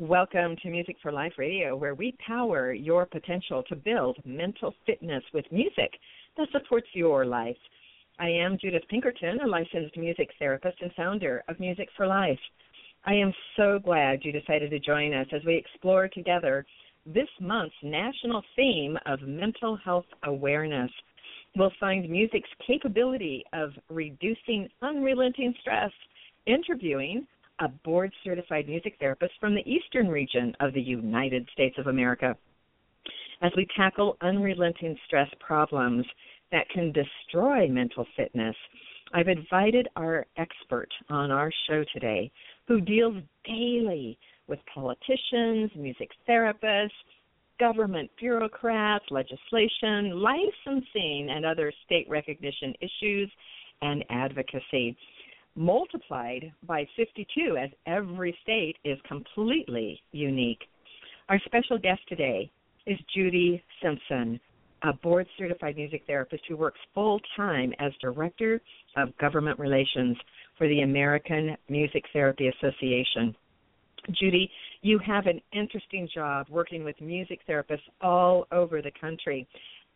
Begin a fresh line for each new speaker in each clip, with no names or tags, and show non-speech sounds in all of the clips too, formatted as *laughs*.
welcome to Music for Life Radio, where we power your potential to build mental fitness with music that supports your life. I am Judith Pinkerton, a licensed music therapist and founder of Music for Life. I am so glad you decided to join us as we explore together this month's national theme of mental health awareness. We'll find music's capability of reducing unrelenting stress, interviewing a board certified music therapist from the eastern region of the United States of America. As we tackle unrelenting stress problems that can destroy mental fitness, I've invited our expert on our show today who deals daily with politicians, music therapists, government bureaucrats, legislation, licensing, and other state recognition issues and advocacy multiplied by 52 as every state is completely unique. Our special guest today is Judy Simpson, a board certified music therapist who works full time as Director of Government Relations for the American Music Therapy Association. Judy, you have an interesting job working with music therapists all over the country.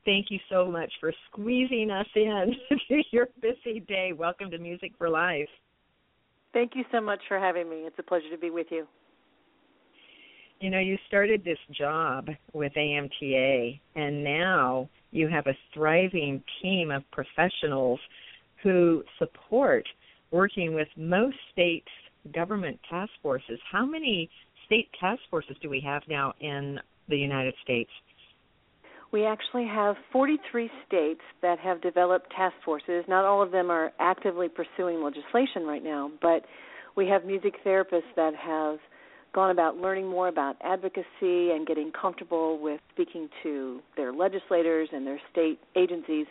Thank you so much for squeezing us in *laughs* to your busy day. Welcome to Music for Life.
Thank you so much for having me. It's a pleasure to be with you.
You know, you started this job with AMTA, and now you have a thriving team of professionals who support working with most states' government task forces. How many state task forces do we have now in the United States?
We actually have 43 states that have developed task forces. Not all of them are actively pursuing legislation right now, but we have music therapists that have gone about learning more about advocacy and getting comfortable with speaking to their legislators and their state agencies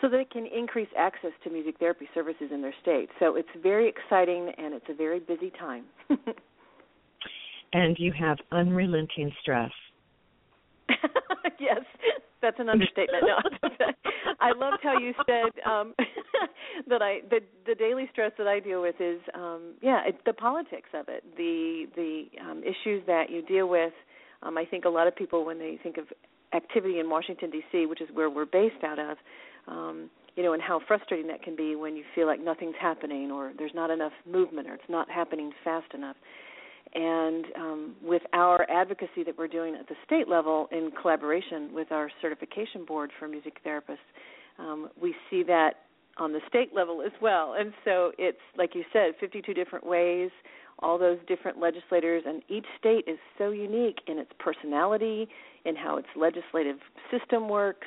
so that it can increase access to music therapy services in their state. So it's very exciting and it's a very busy time. *laughs*
and you have unrelenting stress. *laughs*
yes, that's an understatement. No, *laughs* I loved how you said um, *laughs* that I the the daily stress that I deal with is um, yeah it, the politics of it, the the um, issues that you deal with. Um, I think a lot of people when they think of activity in Washington D.C., which is where we're based out of, um, you know, and how frustrating that can be when you feel like nothing's happening or there's not enough movement or it's not happening fast enough and um, with our advocacy that we're doing at the state level in collaboration with our certification board for music therapists, um, we see that on the state level as well. And so it's, like you said, 52 different ways, all those different legislators, and each state is so unique in its personality, in how its legislative system works.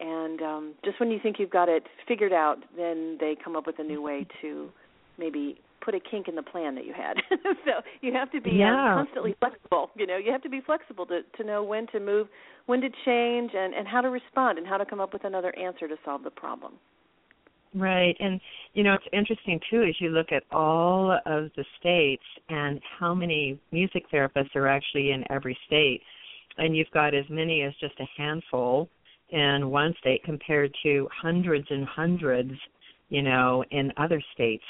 And um, just when you think you've got it figured out, then they come up with a new way to maybe put a kink in the plan that you had. *laughs* so you have to be um,
yeah.
um, constantly flexible. You know, you have to be flexible to to know when to move, when to change, and and how to respond, and how to come up with another answer to solve the problem.
Right, and you know it's interesting too as you look at all of the states and how many music therapists are actually in every state, and you've got as many as just a handful in one state compared to hundreds and hundreds, you know, in other states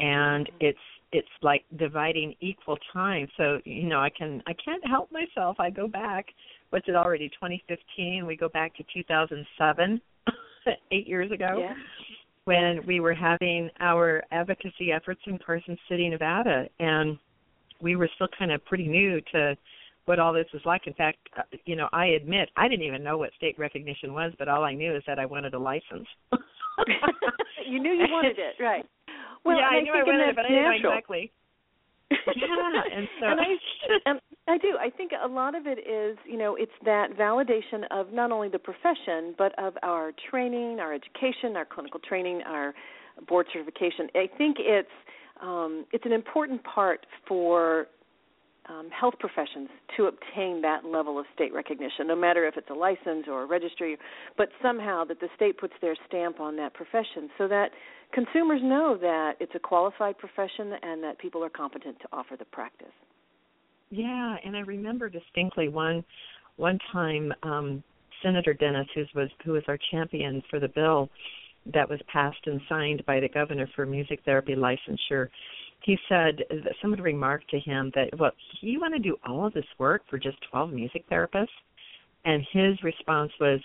and it's it's like dividing equal time. So you know i can i can't help myself. I go back what's it already 2015 we go back to 2007 *laughs* 8 years ago
yeah.
when we were having our advocacy efforts in Carson City Nevada. And we were still kind of pretty new to what all this was like. In fact uh, you know i admit i didn't even know what state recognition was but all i knew is that i wanted a license. *laughs*
You knew you wanted it right well,
yeah, I,
I
knew I wanted it, but I didn't know exactly.
yeah, *laughs*
and so
and I I do. I think a lot of it is, you know, it's that validation of not only the profession but of our training, our education, our clinical training, our board certification. I think it's um, it's an important part for um, health professions to obtain that level of state recognition, no matter if it's a license or a registry, but somehow that the state puts their stamp on that profession so that consumers know that it's a qualified profession and that people are competent to offer the practice.
Yeah, and I remember distinctly one one time um Senator Dennis, who was who was our champion for the bill that was passed and signed by the governor for music therapy licensure, he said that someone remarked to him that, well, you want to do all of this work for just 12 music therapists? And his response was,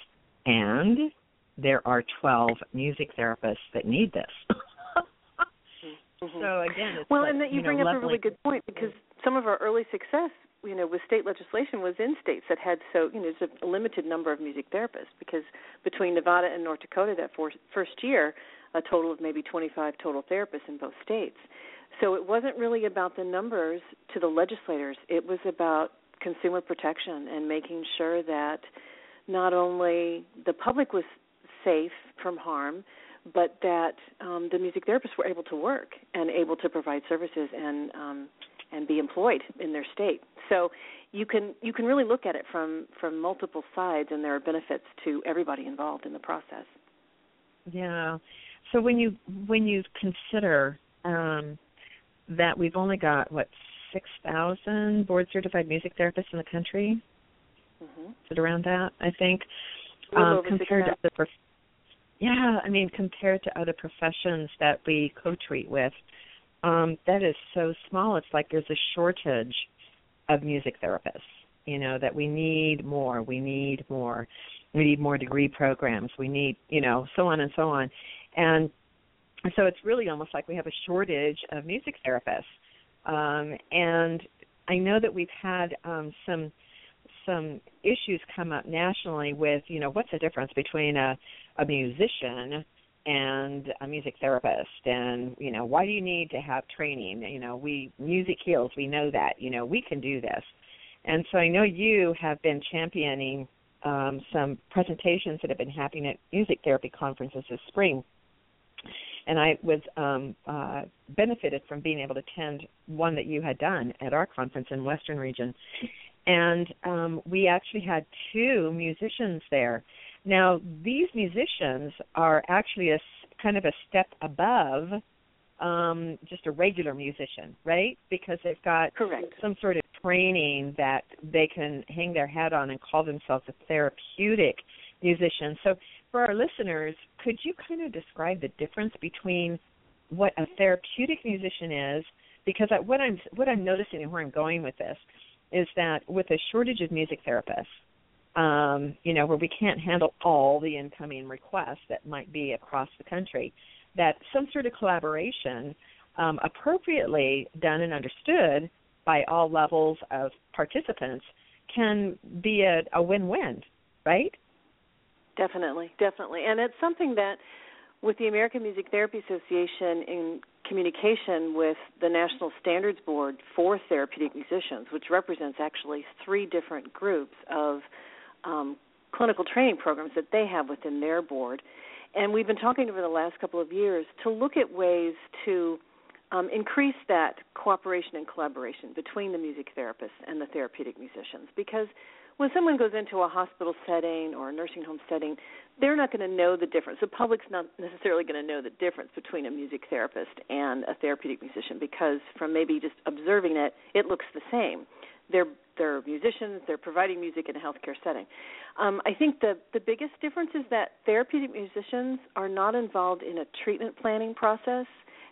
and there are 12 music therapists that need this. *laughs* mm-hmm. So again,
well,
like,
and that you,
you
bring
know,
up a really good point because some of our early success, you know, with state legislation was in states that had so you know there's a limited number of music therapists because between Nevada and North Dakota that for, first year, a total of maybe 25 total therapists in both states. So it wasn't really about the numbers to the legislators. It was about consumer protection and making sure that not only the public was safe from harm, but that um, the music therapists were able to work and able to provide services and um, and be employed in their state. So you can you can really look at it from from multiple sides, and there are benefits to everybody involved in the process.
Yeah. So when you when you consider um, that we've only got what six thousand board certified music therapists in the country,
mm-hmm.
is it around that? I think
um,
compared to the yeah, I mean compared to other professions that we co-treat with, um, that is so small. It's like there's a shortage of music therapists. You know that we need more. We need more. We need more degree programs. We need you know so on and so on, and so it's really almost like we have a shortage of music therapists. Um, and I know that we've had um, some some issues come up nationally with you know what's the difference between a a musician and a music therapist? And you know why do you need to have training? You know we music heals we know that you know we can do this. And so i know you have been championing um, some presentations that have been happening at music therapy conferences this spring. And i was um, uh, benefited from being able to attend one that you had done at our conference in western region and um, we actually had two musicians there now, these musicians are actually a kind of a step above um, just a regular musician, right? Because they've got
Correct.
some sort of training that they can hang their hat on and call themselves a therapeutic musician. So, for our listeners, could you kind of describe the difference between what a therapeutic musician is? Because what I'm what I'm noticing and where I'm going with this is that with a shortage of music therapists, um, you know, where we can't handle all the incoming requests that might be across the country, that some sort of collaboration, um, appropriately done and understood by all levels of participants, can be a, a win-win, right?
Definitely, definitely, and it's something that with the American Music Therapy Association in communication with the National Standards Board for Therapeutic Musicians, which represents actually three different groups of um, clinical training programs that they have within their board. And we've been talking over the last couple of years to look at ways to um, increase that cooperation and collaboration between the music therapists and the therapeutic musicians. Because when someone goes into a hospital setting or a nursing home setting, they're not going to know the difference. The public's not necessarily going to know the difference between a music therapist and a therapeutic musician because from maybe just observing it, it looks the same. They're they're musicians. They're providing music in a healthcare setting. Um, I think the the biggest difference is that therapeutic musicians are not involved in a treatment planning process,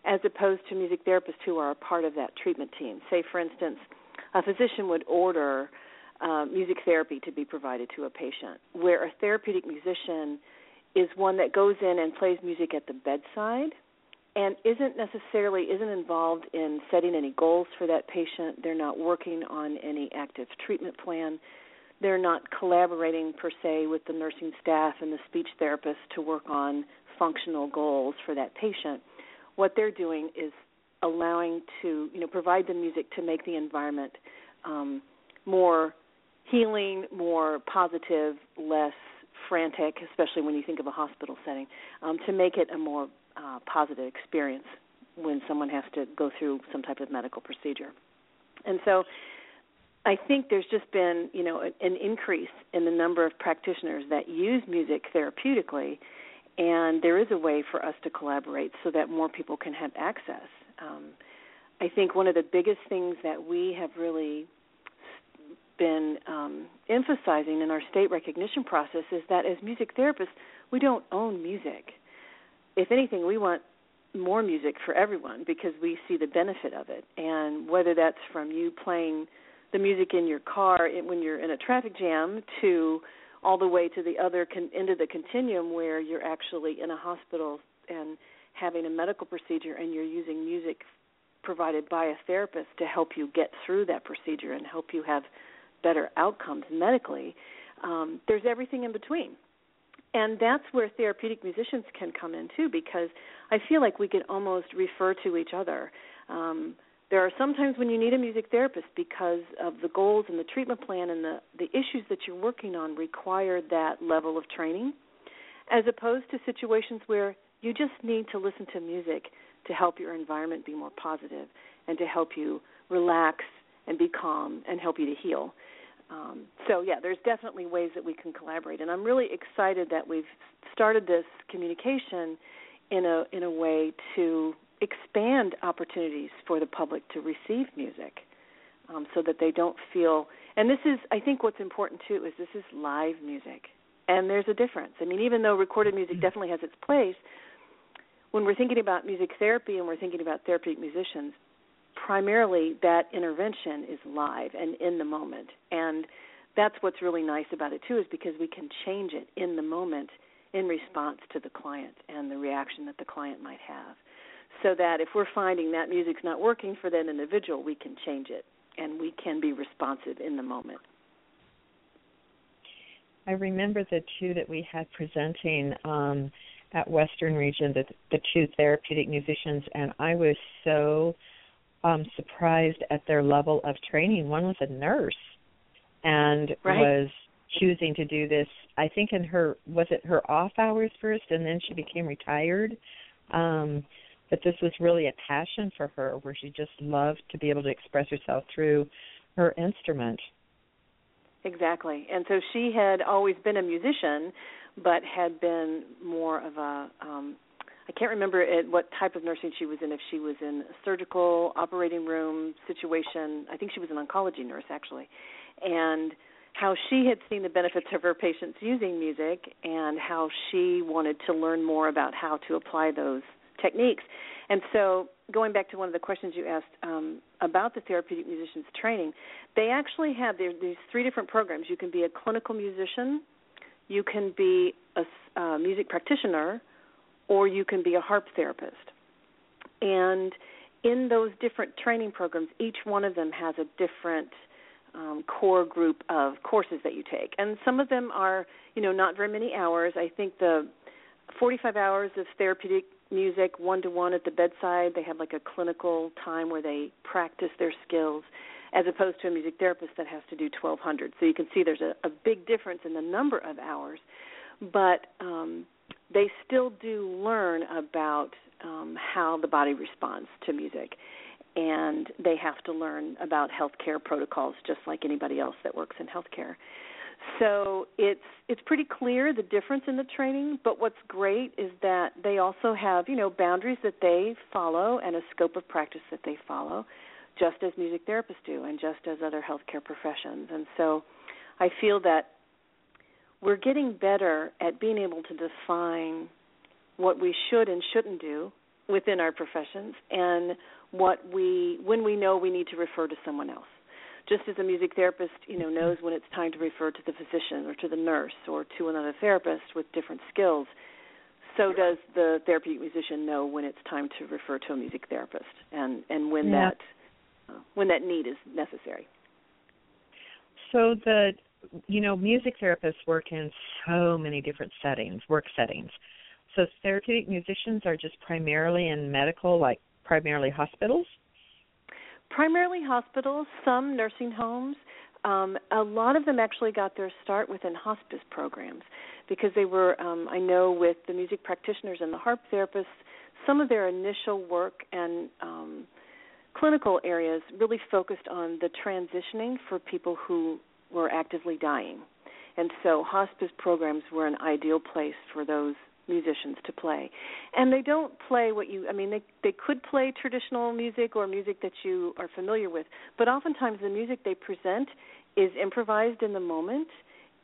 as opposed to music therapists who are a part of that treatment team. Say, for instance, a physician would order uh, music therapy to be provided to a patient, where a therapeutic musician is one that goes in and plays music at the bedside and isn't necessarily isn't involved in setting any goals for that patient. They're not working on any active treatment plan. They're not collaborating per se with the nursing staff and the speech therapist to work on functional goals for that patient. What they're doing is allowing to you know provide the music to make the environment um, more healing, more positive, less frantic, especially when you think of a hospital setting, um, to make it a more uh, positive experience when someone has to go through some type of medical procedure. And so I think there's just been, you know, an increase in the number of practitioners that use music therapeutically, and there is a way for us to collaborate so that more people can have access. Um, I think one of the biggest things that we have really been um, emphasizing in our state recognition process is that as music therapists, we don't own music. If anything, we want more music for everyone because we see the benefit of it. And whether that's from you playing the music in your car when you're in a traffic jam to all the way to the other con- end of the continuum where you're actually in a hospital and having a medical procedure and you're using music provided by a therapist to help you get through that procedure and help you have better outcomes medically um, there's everything in between. And that's where therapeutic musicians can come in too because i feel like we can almost refer to each other. Um, there are sometimes when you need a music therapist because of the goals and the treatment plan and the the issues that you're working on require that level of training as opposed to situations where you just need to listen to music to help your environment be more positive and to help you relax and be calm and help you to heal um, so yeah, there's definitely ways that we can collaborate, and I'm really excited that we've started this communication in a in a way to expand opportunities for the public to receive music, um, so that they don't feel. And this is, I think, what's important too is this is live music, and there's a difference. I mean, even though recorded music mm-hmm. definitely has its place, when we're thinking about music therapy and we're thinking about therapeutic musicians, primarily that intervention is live and in the moment. And that's what's really nice about it too is because we can change it in the moment in response to the client and the reaction that the client might have. So that if we're finding that music's not working for that individual, we can change it and we can be responsive in the moment.
I remember the two that we had presenting um, at Western Region, the, the two therapeutic musicians, and I was so um, surprised at their level of training. One was a nurse and
right.
was choosing to do this. I think in her was it her off hours first, and then she became retired. Um, but this was really a passion for her, where she just loved to be able to express herself through her instrument.
Exactly, and so she had always been a musician, but had been more of a um, I can't remember at what type of nursing she was in. If she was in a surgical operating room situation, I think she was an oncology nurse actually, and how she had seen the benefits of her patients using music, and how she wanted to learn more about how to apply those techniques. And so, going back to one of the questions you asked um, about the therapeutic musicians training, they actually have these three different programs. You can be a clinical musician, you can be a uh, music practitioner, or you can be a harp therapist. And in those different training programs, each one of them has a different um, core group of courses that you take, and some of them are, you know, not very many hours. I think the 45 hours of therapeutic music, one to one at the bedside. They have like a clinical time where they practice their skills, as opposed to a music therapist that has to do 1,200. So you can see there's a, a big difference in the number of hours, but um, they still do learn about um, how the body responds to music, and they have to learn about healthcare protocols just like anybody else that works in healthcare. So it's it's pretty clear the difference in the training, but what's great is that they also have, you know, boundaries that they follow and a scope of practice that they follow, just as music therapists do and just as other healthcare professions. And so I feel that we're getting better at being able to define what we should and shouldn't do within our professions and what we when we know we need to refer to someone else. Just as a music therapist you know knows when it's time to refer to the physician or to the nurse or to another therapist with different skills so does the therapeutic musician know when it's time to refer to a music therapist and and when yeah. that uh, when that need is necessary.
So the you know, music therapists work in so many different settings, work settings. So therapeutic musicians are just primarily in medical, like primarily hospitals?
Primarily hospitals, some nursing homes. Um, a lot of them actually got their start within hospice programs because they were, um, I know, with the music practitioners and the harp therapists, some of their initial work and um, clinical areas really focused on the transitioning for people who were actively dying. And so hospice programs were an ideal place for those musicians to play. And they don't play what you I mean they they could play traditional music or music that you are familiar with, but oftentimes the music they present is improvised in the moment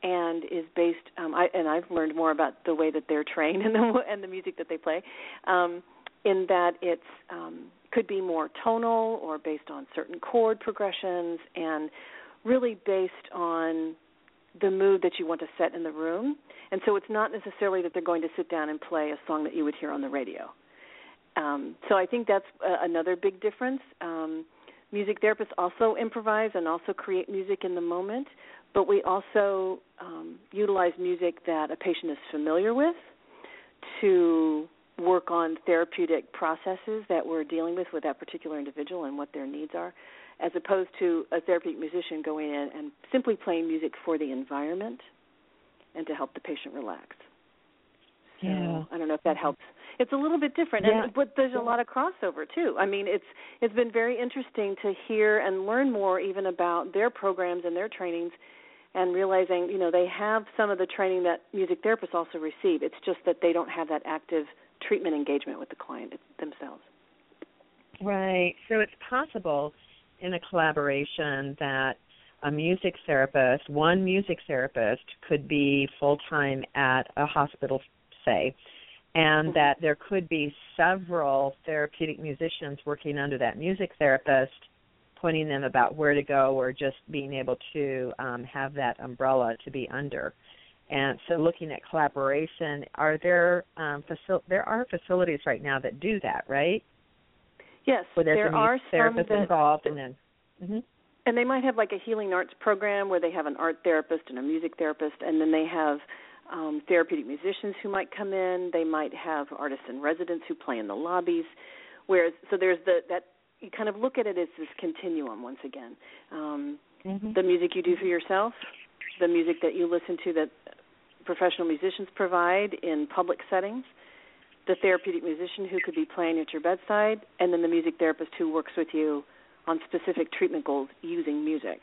and is based um I and I've learned more about the way that they're trained *laughs* and the and the music that they play. Um in that it's um, could be more tonal or based on certain chord progressions, and really based on the mood that you want to set in the room. And so it's not necessarily that they're going to sit down and play a song that you would hear on the radio. Um, so I think that's uh, another big difference. Um, music therapists also improvise and also create music in the moment, but we also um, utilize music that a patient is familiar with to work on therapeutic processes that we're dealing with with that particular individual and what their needs are, as opposed to a therapeutic musician going in and simply playing music for the environment and to help the patient relax. So
yeah.
I don't know if that mm-hmm. helps. It's a little bit different,
yeah.
and, but there's a lot of crossover too. I mean, it's it's been very interesting to hear and learn more even about their programs and their trainings, and realizing you know they have some of the training that music therapists also receive. It's just that they don't have that active treatment engagement with the client themselves.
Right. So it's possible in a collaboration that a music therapist, one music therapist, could be full time at a hospital, say, and that there could be several therapeutic musicians working under that music therapist, pointing them about where to go or just being able to um, have that umbrella to be under. And so, looking at collaboration, are there um, facil- there are facilities right now that do that, right?
Yes,
Where there's
there
a
are
therapist
some that,
involved, and then. Mm-hmm.
And they might have like a healing arts program where they have an art therapist and a music therapist, and then they have um, therapeutic musicians who might come in. They might have artists in residence who play in the lobbies. Whereas, so there's the that you kind of look at it as this continuum once again. Um,
mm-hmm.
The music you do for yourself, the music that you listen to that professional musicians provide in public settings, the therapeutic musician who could be playing at your bedside, and then the music therapist who works with you on specific treatment goals using music.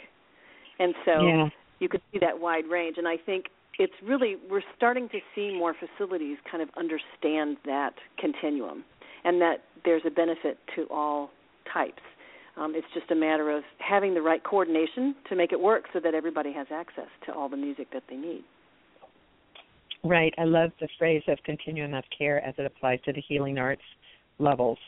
And so
yeah.
you could see that wide range. And I think it's really, we're starting to see more facilities kind of understand that continuum and that there's a benefit to all types. Um, it's just a matter of having the right coordination to make it work so that everybody has access to all the music that they need.
Right. I love the phrase of continuum of care as it applies to the healing arts levels.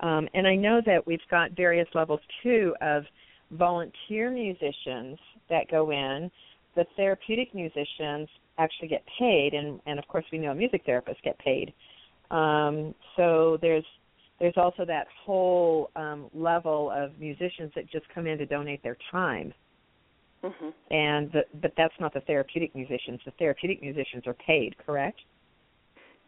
Um, and I know that we've got various levels too of volunteer musicians that go in. The therapeutic musicians actually get paid, and, and of course we know music therapists get paid. Um, so there's there's also that whole um, level of musicians that just come in to donate their time.
Mm-hmm.
And the, but that's not the therapeutic musicians. The therapeutic musicians are paid, correct?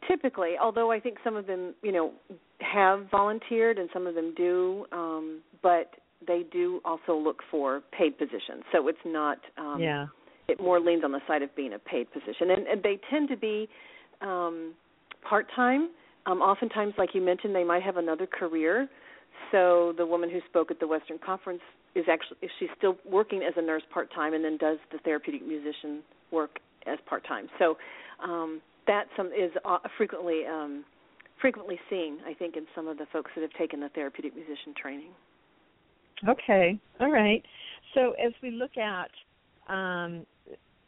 Typically, although I think some of them, you know, have volunteered and some of them do, um, but they do also look for paid positions. So it's not. Um,
yeah.
It more leans on the side of being a paid position, and, and they tend to be um, part time. Um, oftentimes, like you mentioned, they might have another career. So the woman who spoke at the Western Conference is actually she's still working as a nurse part time, and then does the therapeutic musician work as part time. So um, that some is uh, frequently um, frequently seen, I think, in some of the folks that have taken the therapeutic musician training.
Okay, all right. So as we look at um,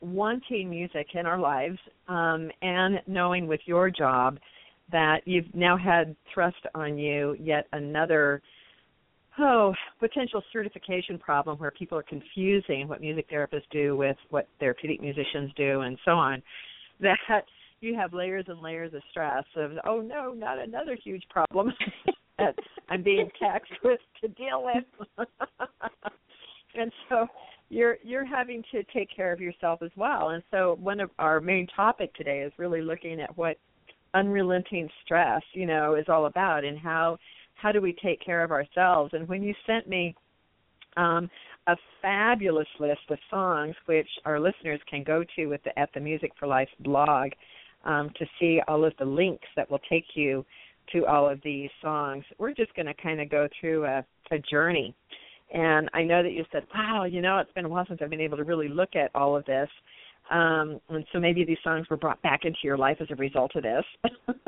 wanting music in our lives um, and knowing with your job that you've now had thrust on you yet another oh potential certification problem where people are confusing what music therapists do with what therapeutic musicians do and so on *laughs* that you have layers and layers of stress of oh no not another huge problem *laughs* that i'm being *laughs* taxed with to deal with. And so you're you're having to take care of yourself as well. And so one of our main topic today is really looking at what unrelenting stress you know is all about and how how do we take care of ourselves and when you sent me um a fabulous list of songs which our listeners can go to with the at the music for life blog um, to see all of the links that will take you to all of these songs. We're just going to kind of go through a, a journey. And I know that you said, wow, you know, it's been a while since I've been able to really look at all of this. Um, and so maybe these songs were brought back into your life as a result of this. *laughs*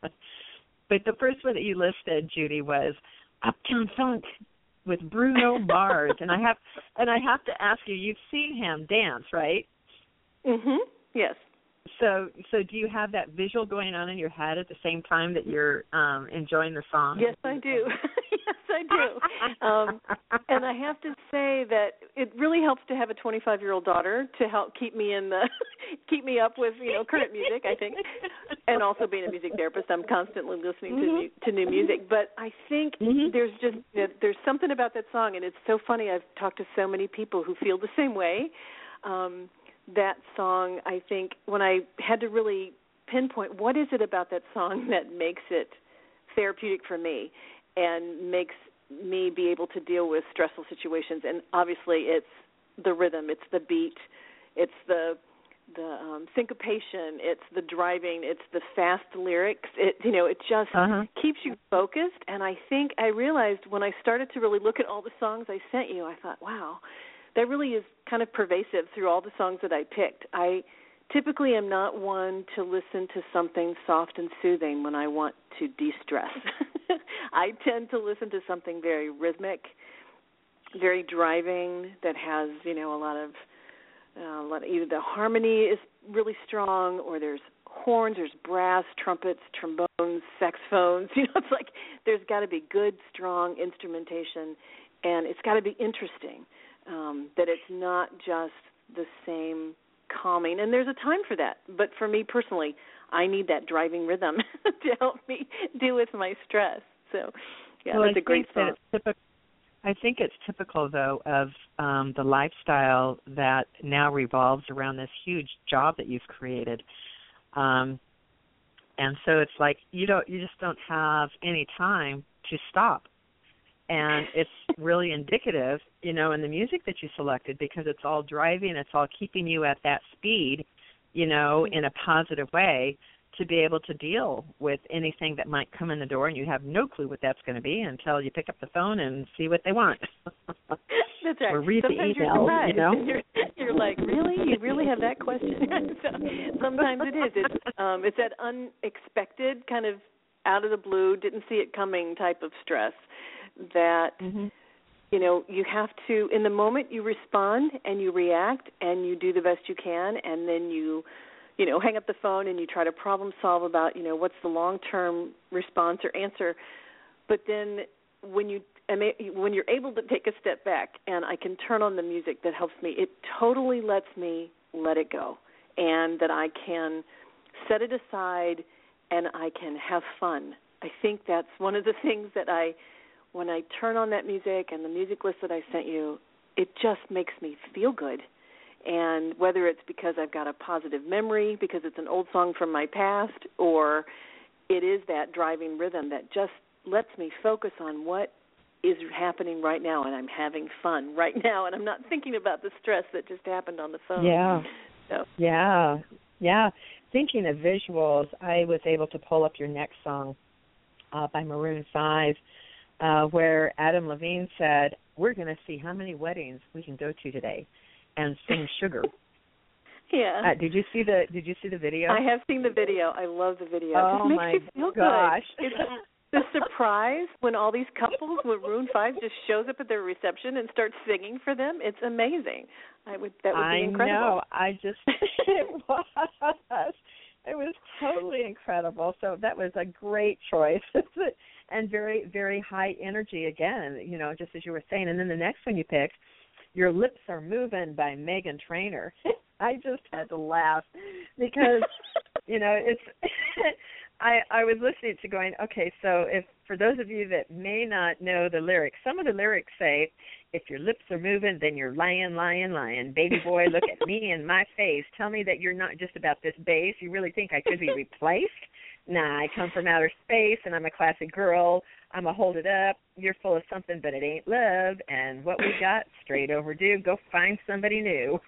but the first one that you listed, Judy, was Uptown Funk with Bruno *laughs* Mars. and I have and I have to ask you, you've seen him dance, right?
Mhm. Yes.
so so do you have that visual going on in your head at the same time that you're um enjoying the song?
Yes, I do. *laughs* yes, I do. Um and I have to say that it really helps to have a 25-year-old daughter to help keep me in the *laughs* keep me up with, you know, current music, I think. And also being a music therapist, I'm constantly listening mm-hmm. to new, to new music, but I think mm-hmm. there's just there's something about that song and it's so funny. I've talked to so many people who feel the same way. Um that song, I think when I had to really pinpoint what is it about that song *laughs* that makes it therapeutic for me and makes me be able to deal with stressful situations and obviously it's the rhythm, it's the beat, it's the the um syncopation, it's the driving, it's the fast lyrics. It you know, it just uh-huh. keeps you focused and I think I realized when I started to really look at all the songs I sent you, I thought, wow, that really is kind of pervasive through all the songs that I picked. I typically am not one to listen to something soft and soothing when I want to de-stress. *laughs* I tend to listen to something very rhythmic, very driving that has, you know, a lot of uh, a lot either the harmony is really strong or there's horns, there's brass, trumpets, trombones, saxophones. *laughs* You know, it's like there's got to be good, strong instrumentation, and it's got to be interesting um, that it's not just the same calming and there's a time for that. But for me personally i need that driving rhythm *laughs* to help me deal with my stress. So yeah
well,
that's
I
a great
song typical, i think it's typical though of um the lifestyle that now revolves around this huge job that you've created. Um and so it's like you don't you just don't have any time to stop and *laughs* it's really indicative, you know, in the music that you selected because it's all driving, it's all keeping you at that speed, you know, in a positive way to be able to deal with anything that might come in the door and you have no clue what that's going to be until you pick up the phone and see what they want. *laughs*
that's right.
Or read
sometimes
the email,
you're
you know. *laughs*
You're, you're like, really? You really have that question? so sometimes it is. It's um it's that unexpected kind of out of the blue, didn't see it coming type of stress that mm-hmm. you know you have to in the moment you respond and you react and you do the best you can and then you you know hang up the phone and you try to problem solve about you know what's the long term response or answer but then when you when you're able to take a step back and I can turn on the music that helps me it totally lets me let it go and that I can set it aside and I can have fun. I think that's one of the things that I when I turn on that music and the music list that I sent you, it just makes me feel good. And whether it's because I've got a positive memory, because it's an old song from my past, or it is that driving rhythm that just lets me focus on what is happening right now and I'm having fun *laughs* right now and I'm not thinking about the stress that just happened on the phone.
Yeah.
So.
Yeah. Yeah. Thinking of visuals, I was able to pull up your next song uh, by Maroon 5 uh, where Adam Levine said, "We're going to see how many weddings we can go to today, and sing *laughs* sugar."
yeah.
Uh, did you see the Did you see the video?
I have seen the video. I love the video.
Oh
it makes
my
you feel
gosh!
Good. It's the surprise when all these couples with Maroon Five just shows up at their reception and starts singing for them. It's amazing. I would that would be
I
incredible.
I know. I just *laughs* it was. It was totally incredible. So that was a great choice. *laughs* and very very high energy again you know just as you were saying. And then the next one you picked your lips are moving by Meghan Trainor. *laughs* I just had to laugh because *laughs* you know it's *laughs* i i was listening to going okay so if for those of you that may not know the lyrics some of the lyrics say if your lips are moving then you're lying lying lying. Baby boy look at me in my face. Tell me that you're not just about this bass. You really think i could be replaced nah, I come from outer space and I'm a classic girl. I'm a hold it up. You're full of something, but it ain't love. And what we got, straight overdue. Go find somebody new.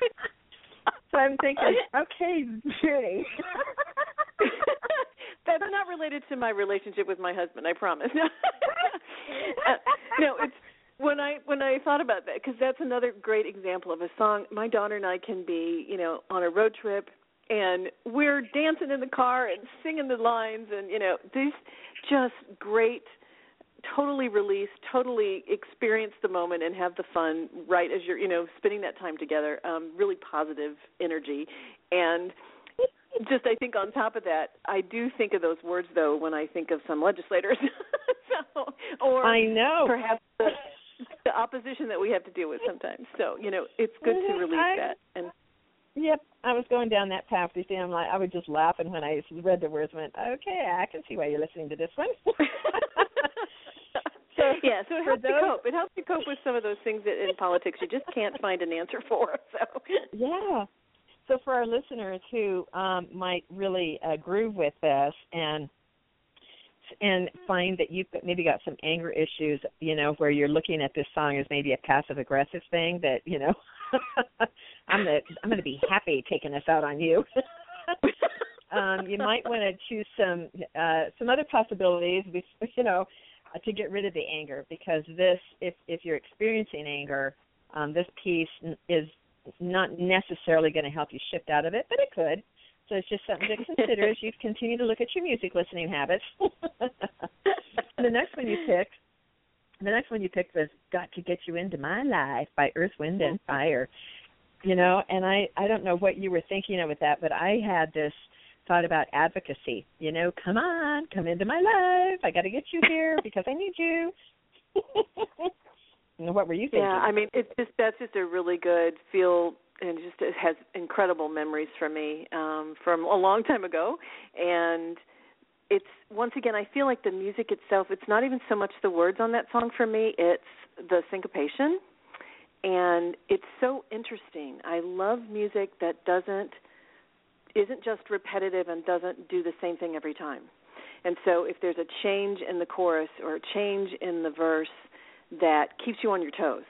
*laughs* so I'm thinking, okay, Judy. *laughs*
That's not related to my relationship with my husband. I promise. *laughs* uh, no, it's when I when I thought about that because that's another great example of a song. My daughter and I can be, you know, on a road trip and we're dancing in the car and singing the lines and you know these just great totally release totally experience the moment and have the fun right as you're you know spending that time together um really positive energy and just I think on top of that, I do think of those words though when I think of some legislators. *laughs* so, or
I know
perhaps the, the opposition that we have to deal with sometimes. So you know, it's good to release
I-
that. And
Yep, I was going down that path. You see, I'm like, I was just laughing when I read the words. Went, okay, I can see why you're listening to this one. *laughs* So,
yeah, so it helps you
those-
cope. It helps you cope with some of those things that in politics you just can't find an answer for. So
yeah. So for our listeners who um, might really uh, groove with this and and find that you've maybe got some anger issues, you know, where you're looking at this song as maybe a passive aggressive thing that you know, *laughs* I'm gonna I'm gonna be happy taking this out on you. *laughs* um, you might want to choose some uh, some other possibilities, you know, uh, to get rid of the anger because this, if if you're experiencing anger, um, this piece is not necessarily going to help you shift out of it, but it could. So it's just something to consider as you continue to look at your music listening habits. *laughs* the next one you picked, the next one you picked was "Got to Get You Into My Life" by Earth, Wind, and mm-hmm. Fire. You know, and I I don't know what you were thinking of with that, but I had this thought about advocacy. You know, come on, come into my life. I got to get you here *laughs* because I need you. *laughs* What were you thinking?
Yeah, I mean, it's just that's just a really good feel, and just it has incredible memories for me um, from a long time ago. And it's once again, I feel like the music itself. It's not even so much the words on that song for me; it's the syncopation, and it's so interesting. I love music that doesn't isn't just repetitive and doesn't do the same thing every time. And so, if there's a change in the chorus or a change in the verse that keeps you on your toes.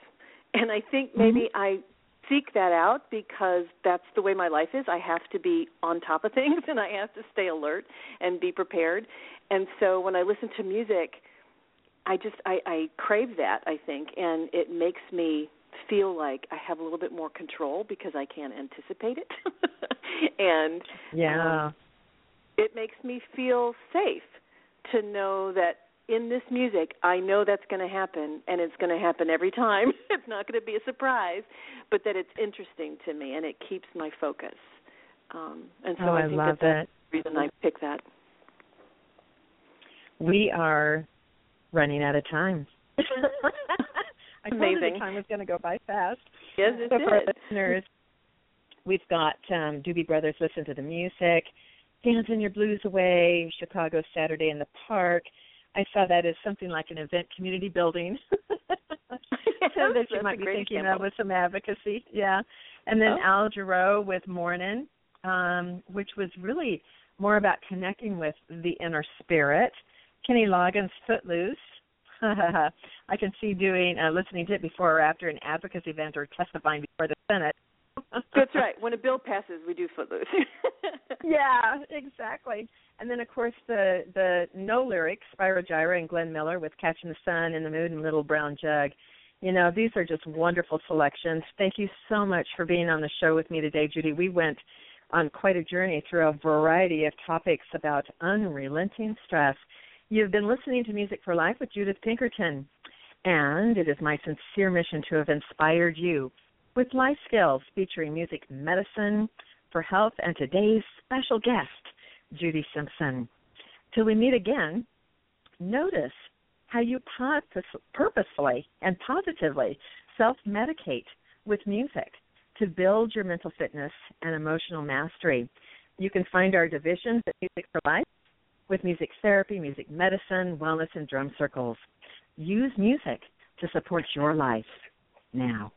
And I think maybe I seek that out because that's the way my life is. I have to be on top of *laughs* things and I have to stay alert and be prepared. And so when I listen to music, I just I, I crave that, I think, and it makes me feel like I have a little bit more control because I can anticipate it. *laughs* and
yeah.
um, it makes me feel safe to know that in this music, I know that's going to happen, and it's going to happen every time. *laughs* it's not going to be a surprise, but that it's interesting to me, and it keeps my focus. Um, and so
oh,
I
I
think
love
that that's the reason I pick that.
We are running out of time. *laughs* I told you
Amazing.
the time was going to go by fast.
Yes, it
so for our listeners, we've got um, Doobie Brothers Listen to the Music, Dancing Your Blues Away, Chicago Saturday in the Park. I saw that as something like an event community building. *laughs* so that you might be thinking
example.
of with some advocacy. Yeah. And then
Oh.
Al Jarreau with Mornin', um, which was really more about connecting with the inner spirit. Kenny Loggins Footloose. *laughs* I can see doing uh, listening to it before or after an advocacy event or testifying before the Senate.
That's right. When a bill passes, we do Footloose. *laughs*
yeah, exactly. And then of course the the no lyrics, Spyro Gyra and Glenn Miller with Catching the Sun in the Mood and Little Brown Jug. You know, these are just wonderful selections. Thank you so much for being on the show with me today, Judy. We went on quite a journey through a variety of topics about unrelenting stress. You've been listening to Music for Life with Judith Pinkerton, and it is my sincere mission to have inspired you with life skills featuring music medicine for health and today's special guest, Judy Simpson. Till we meet again, notice how you purposefully and positively self medicate with music to build your mental fitness and emotional mastery. You can find our divisions at Music for Life with music therapy, music medicine, wellness, and drum circles. Use music to support your life now.